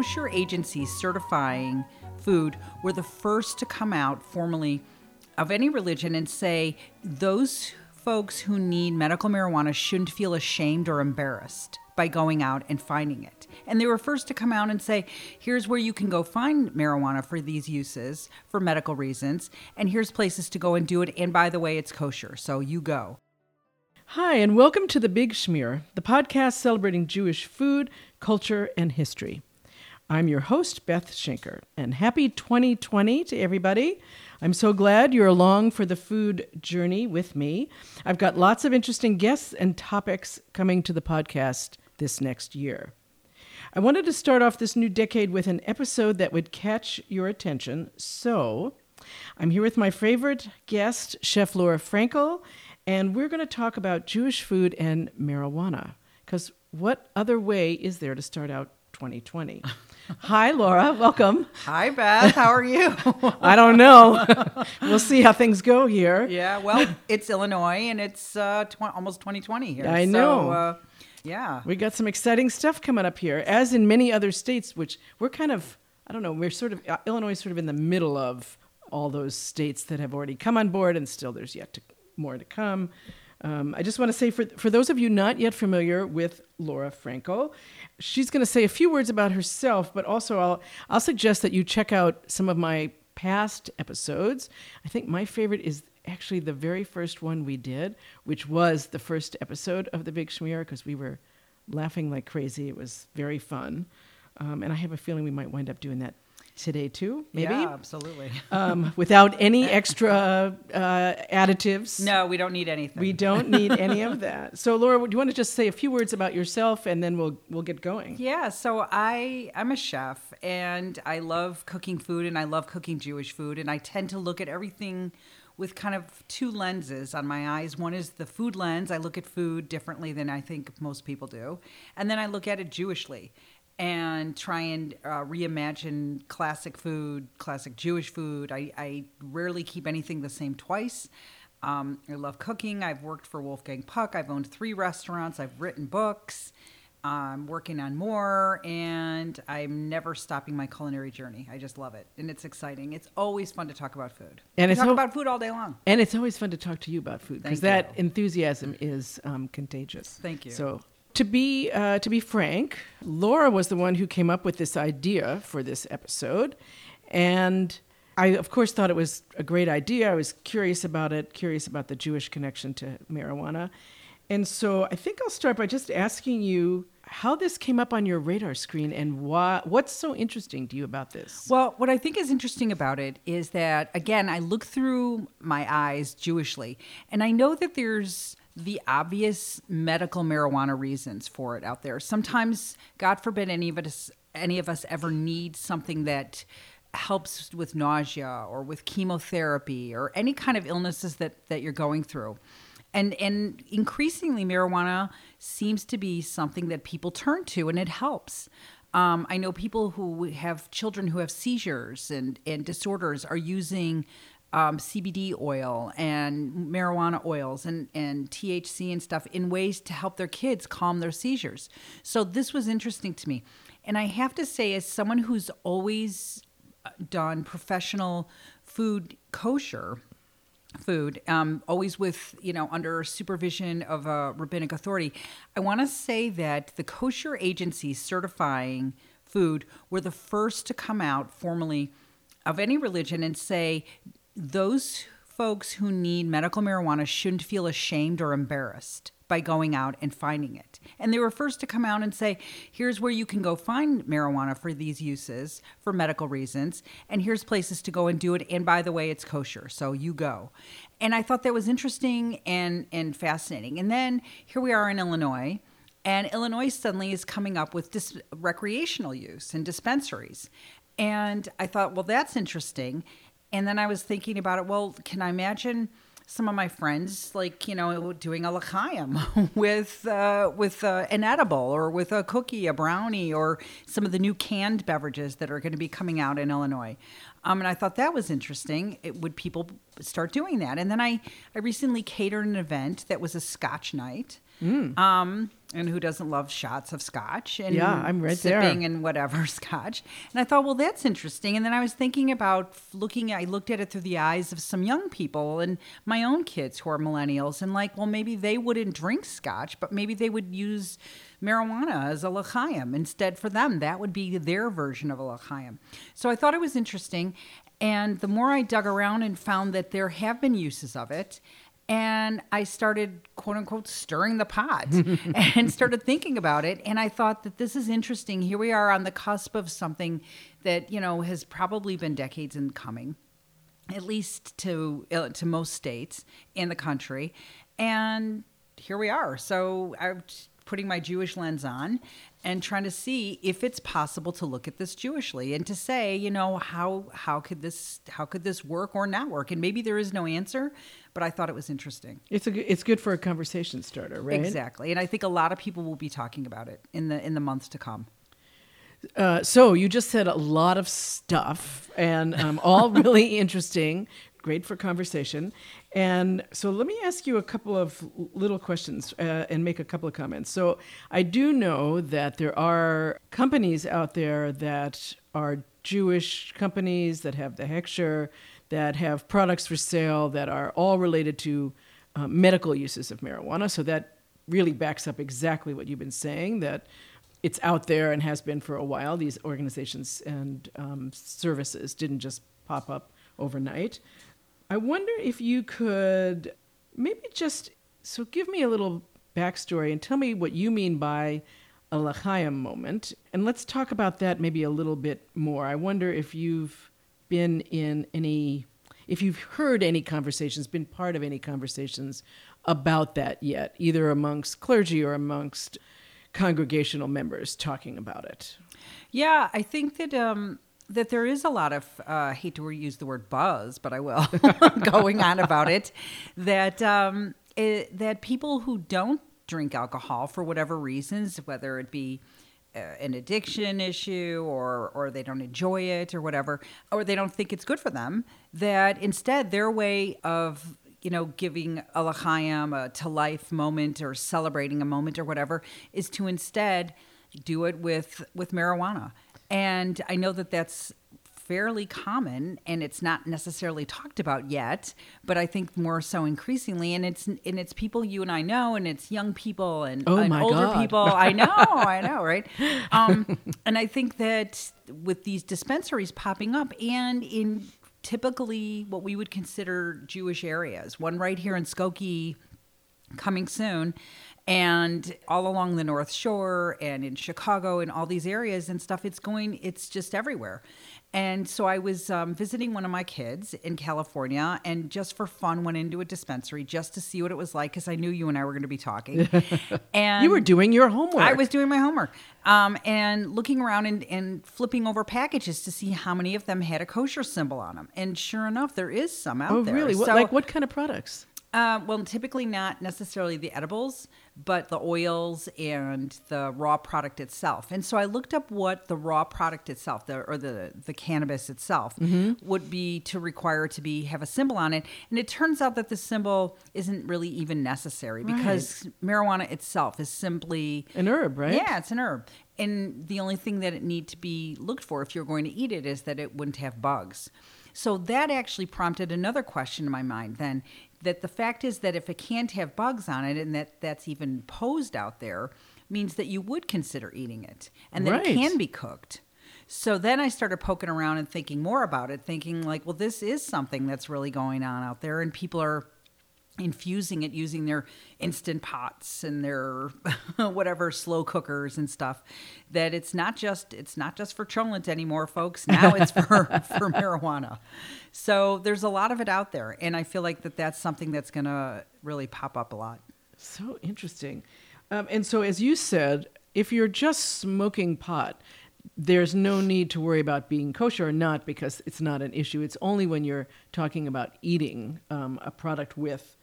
kosher agencies certifying food were the first to come out formally of any religion and say those folks who need medical marijuana shouldn't feel ashamed or embarrassed by going out and finding it. And they were first to come out and say, here's where you can go find marijuana for these uses for medical reasons, and here's places to go and do it. And by the way, it's kosher, so you go. Hi, and welcome to The Big Schmear, the podcast celebrating Jewish food, culture, and history. I'm your host, Beth Schenker, and happy 2020 to everybody. I'm so glad you're along for the food journey with me. I've got lots of interesting guests and topics coming to the podcast this next year. I wanted to start off this new decade with an episode that would catch your attention, so I'm here with my favorite guest, Chef Laura Frankel, and we're going to talk about Jewish food and marijuana. Because what other way is there to start out 2020? Hi, Laura. Welcome. Hi, Beth. How are you? I don't know. we'll see how things go here. yeah, well, it's Illinois and it's uh, tw- almost 2020 here. I So, know. uh, yeah. We got some exciting stuff coming up here, as in many other states, which we're kind of, I don't know, we're sort of, uh, Illinois is sort of in the middle of all those states that have already come on board, and still there's yet to, more to come. Um, I just want to say, for, for those of you not yet familiar with Laura Frankel, she's going to say a few words about herself, but also I'll, I'll suggest that you check out some of my past episodes. I think my favorite is actually the very first one we did, which was the first episode of The Big Schmear, because we were laughing like crazy. It was very fun. Um, and I have a feeling we might wind up doing that today too, maybe, Yeah, absolutely. um, without any extra uh, additives. no, we don't need anything. We don't need any of that. So, Laura, do you want to just say a few words about yourself, and then we'll we'll get going? Yeah, so I I'm a chef and I love cooking food and I love cooking Jewish food and I tend to look at everything with kind of two lenses on my eyes. One is the food lens. I look at food differently than I think most people do. And then I look at it Jewishly and try and uh, reimagine classic food, classic Jewish food. I, I rarely keep anything the same twice. Um, I love cooking. I've worked for Wolfgang Puck. I've owned three restaurants. I've written books. I'm working on more, and I'm never stopping my culinary journey. I just love it, and it's exciting. It's always fun to talk about food. And it's talk al- about food all day long. And it's always fun to talk to you about food because that enthusiasm is um, contagious. Thank you. So, to be uh, to be frank, Laura was the one who came up with this idea for this episode, and I, of course, thought it was a great idea. I was curious about it, curious about the Jewish connection to marijuana, and so I think I'll start by just asking you how this came up on your radar screen and why. What's so interesting to you about this? Well, what I think is interesting about it is that, again, I look through my eyes Jewishly, and I know that there's the obvious medical marijuana reasons for it out there. Sometimes, God forbid, any of us any of us ever need something that helps with nausea or with chemotherapy or any kind of illnesses that that you're going through. And and increasingly marijuana seems to be something that people turn to and it helps. Um, I know people who have children who have seizures and, and disorders are using um, CBD oil and marijuana oils and, and THC and stuff in ways to help their kids calm their seizures. So this was interesting to me. And I have to say, as someone who's always uh, done professional food kosher, food, um, always with you know under supervision of a rabbinic authority. I want to say that the kosher agencies certifying food were the first to come out formally of any religion and say those folks who need medical marijuana shouldn't feel ashamed or embarrassed by going out and finding it. And they were first to come out and say, here's where you can go find marijuana for these uses for medical reasons, and here's places to go and do it. And by the way, it's kosher, so you go. And I thought that was interesting and, and fascinating. And then here we are in Illinois. And Illinois suddenly is coming up with dis- recreational use and dispensaries. And I thought, well, that's interesting. And then I was thinking about it. Well, can I imagine some of my friends, like you know, doing a l'chaim with uh, with uh, an edible or with a cookie, a brownie, or some of the new canned beverages that are going to be coming out in Illinois. Um, and I thought that was interesting. It, would people start doing that? And then I I recently catered an event that was a Scotch night. Um, and who doesn't love shots of scotch and Yeah, I'm right there. sipping and whatever scotch. And I thought, well, that's interesting. And then I was thinking about looking. I looked at it through the eyes of some young people and my own kids who are millennials, and like, well, maybe they wouldn't drink scotch, but maybe they would use marijuana as a l'chaim instead for them. That would be their version of a l'chaim. So I thought it was interesting. And the more I dug around and found that there have been uses of it, and I started quote unquote stirring the pot and started thinking about it. And I thought that this is interesting. Here we are on the cusp of something that, you know, has probably been decades in coming, at least to, uh, to most states in the country. And here we are. So I'm putting my Jewish lens on and trying to see if it's possible to look at this Jewishly and to say, you know, how how could this how could this work or not work? And maybe there is no answer, but I thought it was interesting. It's a, it's good for a conversation starter, right? Exactly. And I think a lot of people will be talking about it in the in the months to come. Uh, so you just said a lot of stuff, and um, all really interesting, great for conversation. And so let me ask you a couple of little questions uh, and make a couple of comments. So I do know that there are companies out there that are Jewish companies that have the Heksher, that have products for sale that are all related to uh, medical uses of marijuana. So that really backs up exactly what you've been saying that it's out there and has been for a while. These organizations and um, services didn't just pop up overnight. I wonder if you could maybe just so give me a little backstory and tell me what you mean by a L'chaim moment, and let's talk about that maybe a little bit more. I wonder if you've been in any, if you've heard any conversations, been part of any conversations about that yet, either amongst clergy or amongst congregational members talking about it. Yeah, I think that um, that there is a lot of uh, I hate to use the word buzz, but I will going on about it. That um, it, that people who don't drink alcohol for whatever reasons, whether it be uh, an addiction issue or or they don't enjoy it or whatever, or they don't think it's good for them, that instead their way of you know, giving a l'chaim, a to life moment or celebrating a moment or whatever, is to instead do it with with marijuana. And I know that that's fairly common and it's not necessarily talked about yet but i think more so increasingly. And it's and it's people you and i know and it's young people and, Oh and older God. people. I know i know right? Um, and i think that with these dispensaries popping up and in typically what we would consider jewish areas one right here in skokie coming soon and all along the north shore and in chicago and all these areas and stuff it's going it's just everywhere and so i was um, visiting one of my kids in california and just for fun went into a dispensary just to see what it was like because i knew you and i were going to be talking and You were doing your homework. I was doing my homework um, and looking around and, and flipping over packages to see how many of them had a kosher symbol on them. And sure enough, there is some out Oh, there. really? What, like what kind of products? uh, well, typically not necessarily the edibles, but the oils and the raw product itself. And so I looked up what the raw product itself, the, or the the cannabis itself, Mm-hmm. would be to require to be have a symbol on it. And it turns out that the symbol isn't really even necessary because marijuana itself is simply An herb, right? yeah, it's an herb. And the only thing that it need to be looked for if you're going to eat it is that it wouldn't have bugs. So that actually prompted another question in my mind then that the fact is that if it can't have bugs on it and that that's even posed out there means that you would consider eating it and that Right. it can be cooked. So then I started poking around and thinking more about it, thinking like, well, this is something that's really going on out there, and people are infusing it using their instant pots and their whatever slow cookers and stuff that it's not just it's not just for cholent anymore folks now it's for for marijuana so there's a lot of it out there and i feel like that that's something that's going to really pop up a lot So interesting. Um, and so, as you said, if you're just smoking pot, there's no need to worry about being kosher or not because it's not an issue. It's only when you're talking about eating um, a product with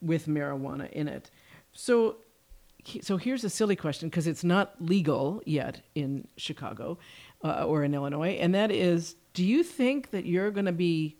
with marijuana in it. So, so here's a silly question because it's not legal yet in Chicago uh, or in Illinois, and that is: Do you think that you're going to be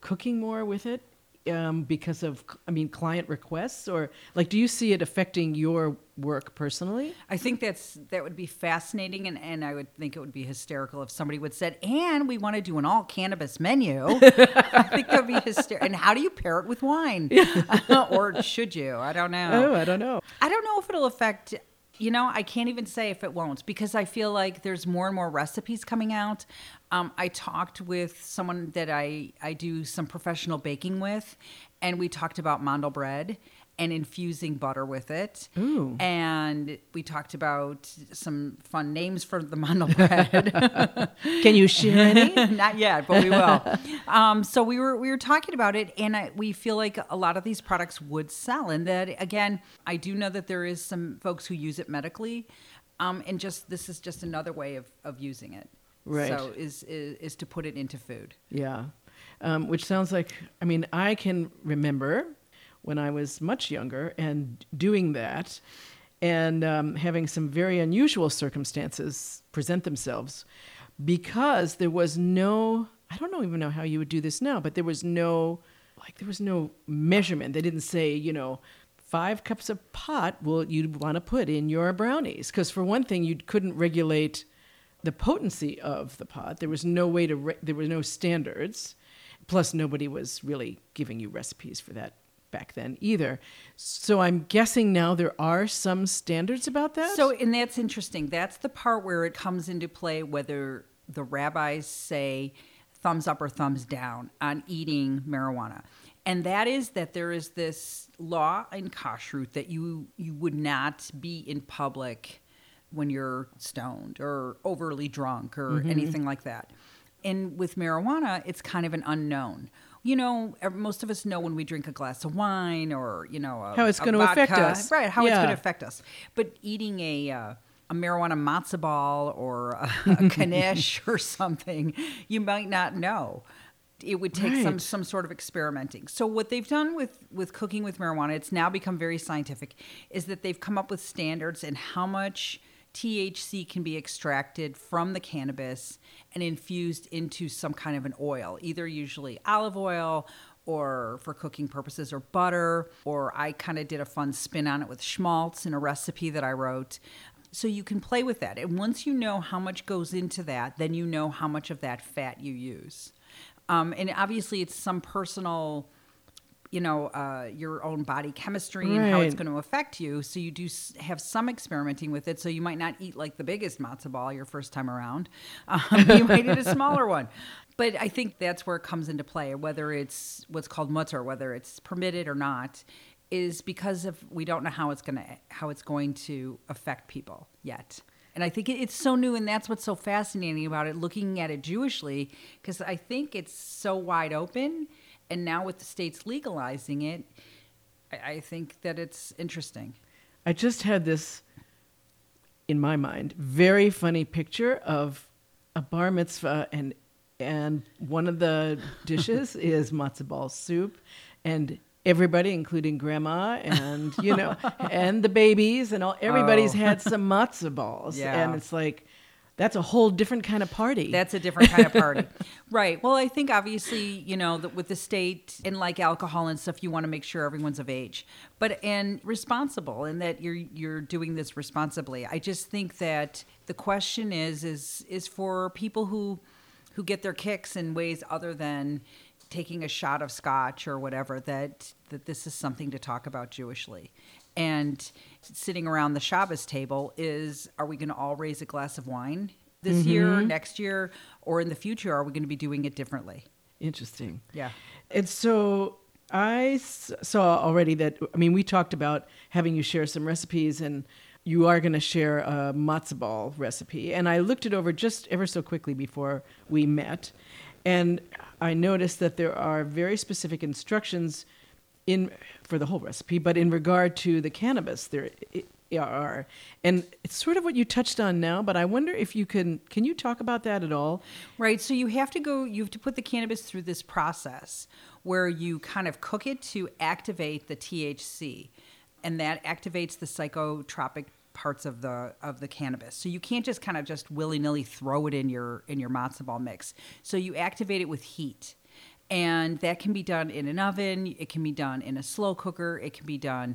cooking more with it um, because of, I mean, client requests, or like, do you see it affecting your work personally? I think that's that would be fascinating, and, and I would think it would be hysterical if somebody would said, "And we want to do an all cannabis menu." I think that would be hysterical. And how do you pair it with wine, or should you? I don't know. Oh, I don't know. I don't know if it'll affect. You know, I can't even say if it won't because I feel like there's more and more recipes coming out. Um, I talked with someone that I, I do some professional baking with, and we talked about mandel bread and infusing butter with it. Ooh. And we talked about some fun names for the mandel bread. Can you share any? Not yet, but we will. um, so we were we were talking about it, and I, we feel like a lot of these products would sell. And that again, I do know that there is some folks who use it medically, um, and just this is just another way of of using it. Right. So is is, is to put it into food. Yeah. Um, which sounds like, I mean, I can remember when I was much younger and doing that and um, having some very unusual circumstances present themselves because there was no, I don't even know how you would do this now, but there was no, like, there was no measurement. They didn't say, you know, five cups of pot will you'd want to put in your brownies. Because for one thing, you couldn't regulate the potency of the pot. There was no way to, re- there were no standards. Plus, nobody was really giving you recipes for that back then either. So I'm guessing now there are some standards about that. So, and that's interesting. That's the part where it comes into play whether the rabbis say thumbs up or thumbs down on eating marijuana. And that is that there is this law in kashrut that you you would not be in public when you're stoned or overly drunk or mm-hmm. anything like that. And with marijuana, it's kind of an unknown. You know, most of us know when we drink a glass of wine or you know a, How it's gonna affect us. right? How it's going to affect us. But eating a uh, a marijuana matzo ball or a, a knish or something, you might not know. It would take some some sort of experimenting. So what they've done with with cooking with marijuana, it's now become very scientific, is that they've come up with standards and how much THC can be extracted from the cannabis and infused into some kind of an oil, either usually olive oil or for cooking purposes or butter, or I kind of did a fun spin on it with schmaltz in a recipe that I wrote. So you can play with that. And once you know how much goes into that, then you know how much of that fat you use. Um, and obviously, it's some personal, you know, uh, your own body chemistry and how it's going to affect you. So you do have some experimenting with it. So you might not eat like the biggest matzo ball your first time around. Um, you might eat a smaller one. But I think that's where it comes into play, whether it's what's called mutar, whether it's permitted or not, is because of we don't know how it's going to how it's going to affect people yet. And I think it's so new, and that's what's so fascinating about it, looking at it Jewishly, because I think it's so wide open. And now with the states legalizing it, I, I think that it's interesting. I just had this in my mind very funny picture of a bar mitzvah and and one of the dishes is matzo ball soup and everybody including grandma and you know and the babies and all everybody's Oh. had some matzo balls Yeah. and it's like that's a whole different kind of party That's a different kind of party. right. Well, I think obviously, you know, that with the state and like alcohol and stuff, you want to make sure everyone's of age. But and responsible and that you're you're doing this responsibly. I just think that the question is is is for people who who get their kicks in ways other than taking a shot of scotch or whatever that that this is something to talk about Jewishly. And sitting around the Shabbos table is are we going to all raise a glass of wine this mm-hmm. year, next year, or in the future? Are we going to be doing it differently? interesting Yeah. And so I s- saw already that, I mean, we talked about having you share some recipes, and you are going to share a matzo ball recipe. And I looked it over just ever so quickly before we met. And I noticed that there are very specific instructions in for the whole recipe, but in regard to the cannabis, there are. And it's sort of what you touched on now, but I wonder if you can, can you talk about that at all? Right. So you have to go, you have to put the cannabis through this process where you kind of cook it to activate the THC, and that activates the psychotropic parts of the of the cannabis. So you can't just kind of just willy nilly throw it in your in your matzo ball mix. So you activate it with heat. And that can be done in an oven, it can be done in a slow cooker, it can be done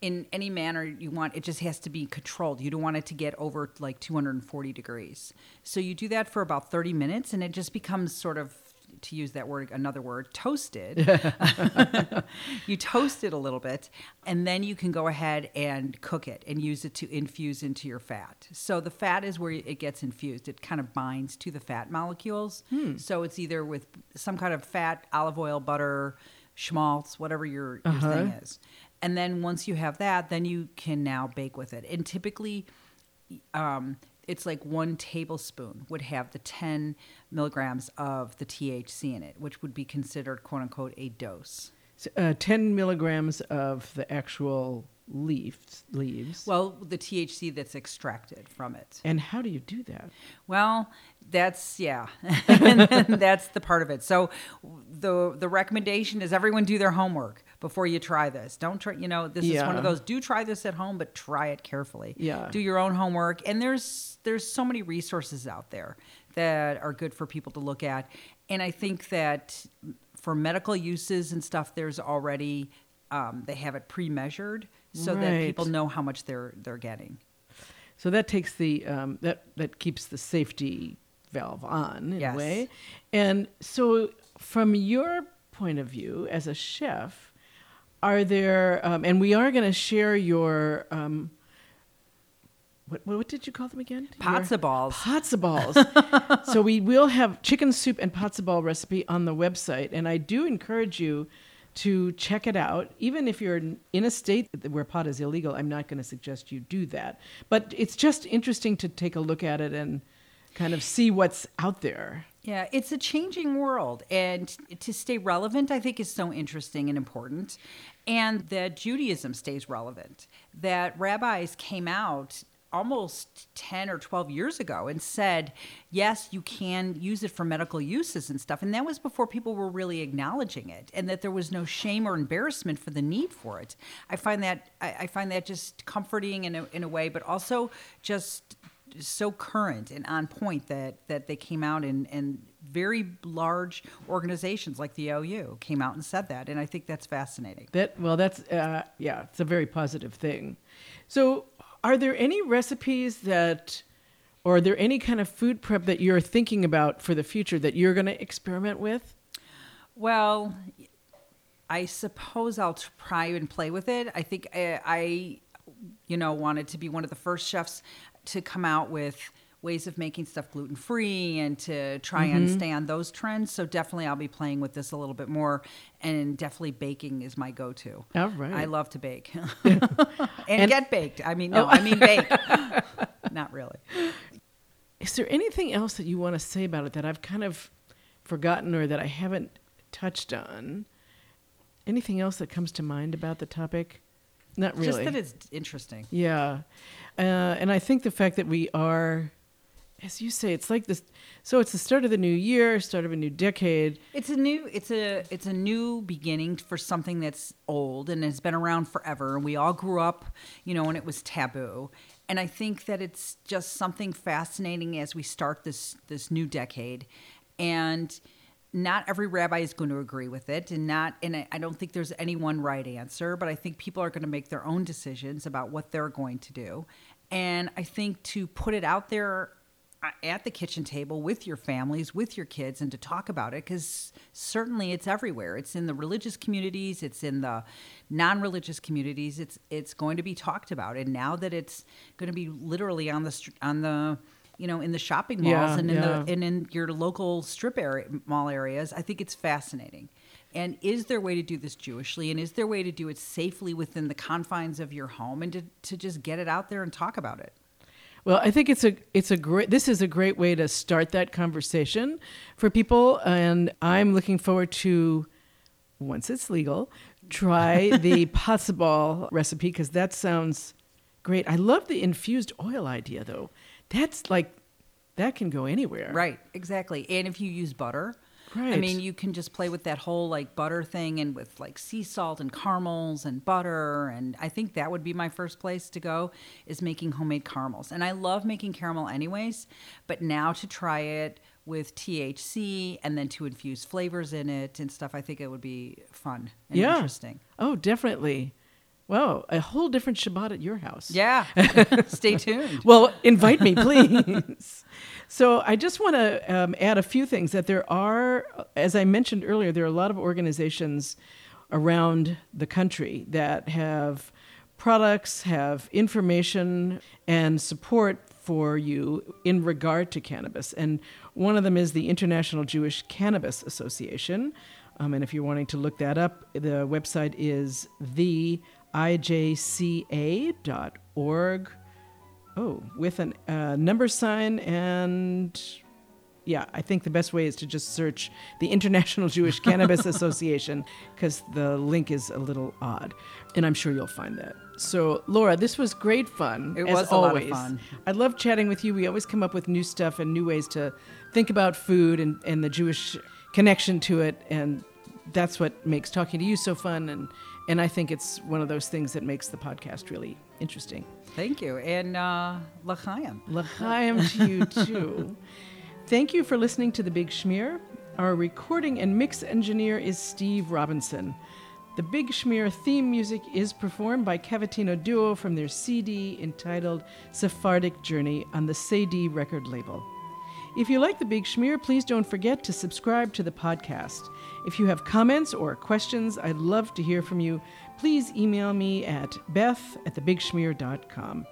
in any manner you want. It just has to be controlled. You don't want it to get over like 240 degrees. So you do that for about 30 minutes and it just becomes sort of to use that word, another word, toasted. you toast it a little bit, and then you can go ahead and cook it and use it to infuse into your fat. So the fat is where it gets infused. It kind of binds to the fat molecules. So it's either with some kind of fat, olive oil, butter, schmaltz, whatever your, your Uh-huh. thing is. And then once you have that, then you can now bake with it. And typically, um, it's like one tablespoon would have the 10 milligrams of the THC in it, which would be considered quote unquote a dose. So, uh, 10 milligrams of the actual leaves. Leaves. Well, the THC that's extracted from it. and how do you do that? Well, that's yeah, and that's the part of it. So the the recommendation is everyone do their homework before you try this. Don't try, you know, this is one of those. Do try this at home, but try it carefully. Yeah. do your own homework, and there's there's so many resources out there that are good for people to look at, and I think that for medical uses and stuff, there's already um, they have it pre-measured so that people know how much they're they're getting. So that takes the um, that that keeps the safety valve on in Yes. a way. And so, from your point of view as a chef, are there? Um, and we are going to share your. Um, what, what did you call them again? Pots Your- of balls. Pots of balls. so we will have chicken soup and pots of ball recipe on the website, and I do encourage you to check it out. Even if you're in a state where pot is illegal, I'm not going to suggest you do that. But it's just interesting to take a look at it and kind of see what's out there. Yeah, it's a changing world. And to stay relevant, I think, is so interesting and important. And that Judaism stays relevant. That rabbis came out almost 10 or 12 years ago and said, yes, you can use it for medical uses and stuff. And that was before people were really acknowledging it and that there was no shame or embarrassment for the need for it. I find that, I, I find that just comforting in a, in a way, but also just so current and on point that that they came out and and very large organizations like the OU came out and said that, and I think that's fascinating. That well, that's uh, yeah, it's a very positive thing. So, are there any recipes that, or are there any kind of food prep that you're thinking about for the future that you're going to experiment with? Well, I suppose I'll try and play with it. I think I, I, you know, wanted to be one of the first chefs to come out with ways of making stuff gluten free and to try and mm-hmm. stay on those trends. So definitely I'll be playing with this a little bit more and definitely baking is my go-to. All right. I love to bake. and, get baked. I mean, no, oh. I mean bake. Not really. Is there anything else that you want to say about it that I've kind of forgotten or that I haven't touched on? Anything else that comes to mind about the topic? Not really. Just that it's interesting. Yeah. Uh, and I think the fact that we are, as you say, it's like this. So it's the start of the new year, start of a new decade. It's a new it's a it's a new beginning for something that's old and has been around forever and we all grew up, you know, and it was taboo. And I think that it's just something fascinating as we start this this new decade. And not every rabbi is going to agree with it and not and I- don't think there's any one right answer, but I think people are going to make their own decisions about what they're going to do. And I think to put it out there uh, at the kitchen table with your families, with your kids, and to talk about it because certainly it's everywhere. It's in the religious communities, it's in the non-religious communities. It's it's going to be talked about, and now that it's going to be literally on the on the you know in the shopping malls Yeah, and in yeah. the and in your local strip area mall areas, I think it's fascinating. And is there a way to do this Jewishly? And is there a way to do it safely within the confines of your home and to, to just get it out there and talk about it? Well, I think it's a it's a great this is a great way to start that conversation for people, and I'm looking forward to once it's legal, try the possible recipe because that sounds great. I love the infused oil idea though. That's like that can go anywhere. Right, exactly. And if you use butter, Right. I mean, you can just play with that whole like butter thing and with like sea salt and caramels and butter. And I think that would be my first place to go is making homemade caramels. And I love making caramel anyways, but now to try it with THC and then to infuse flavors in it and stuff, I think it would be fun and Yeah. interesting. Oh, definitely. Well, a whole different Shabbat at your house. Yeah. Stay tuned. Well, invite me, please. so, I just want to um, add a few things that there are, as I mentioned earlier, there are a lot of organizations around the country that have products, have information, and support for you in regard to cannabis. And one of them is the International Jewish Cannabis Association. Um, and if you're wanting to look that up, the website is theijca.org. Oh, with a uh, number sign and yeah, I think the best way is to just search the International Jewish Cannabis Association because the link is a little odd, and I'm sure you'll find that. So, Laura, this was great fun. It as was a lot of always. fun. I love chatting with you. We always come up with new stuff and new ways to think about food and, and the Jewish connection to it, and that's what makes talking to you so fun. And and I think it's one of those things that makes the podcast really interesting. Thank you. And uh, L'chaim. L'chaim to you too. Thank you for listening to The Big Schmear. Our recording and mix engineer is Steve Robinson. The Big Schmear theme music is performed by Cavatina Duo from their CD entitled Sephardic Journey on the Cedille record label. If you like The Big Schmear, please don't forget to subscribe to the podcast. If you have comments or questions, I'd love to hear from you. Please email me at beth at thebigschmear.com.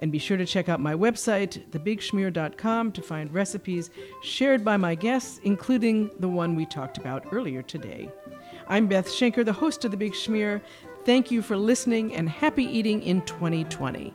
And be sure to check out my website, thebigschmear.com, to find recipes shared by my guests, including the one we talked about earlier today. I'm Beth Schenker, the host of The Big Schmear. Thank you for listening and happy eating in 2020.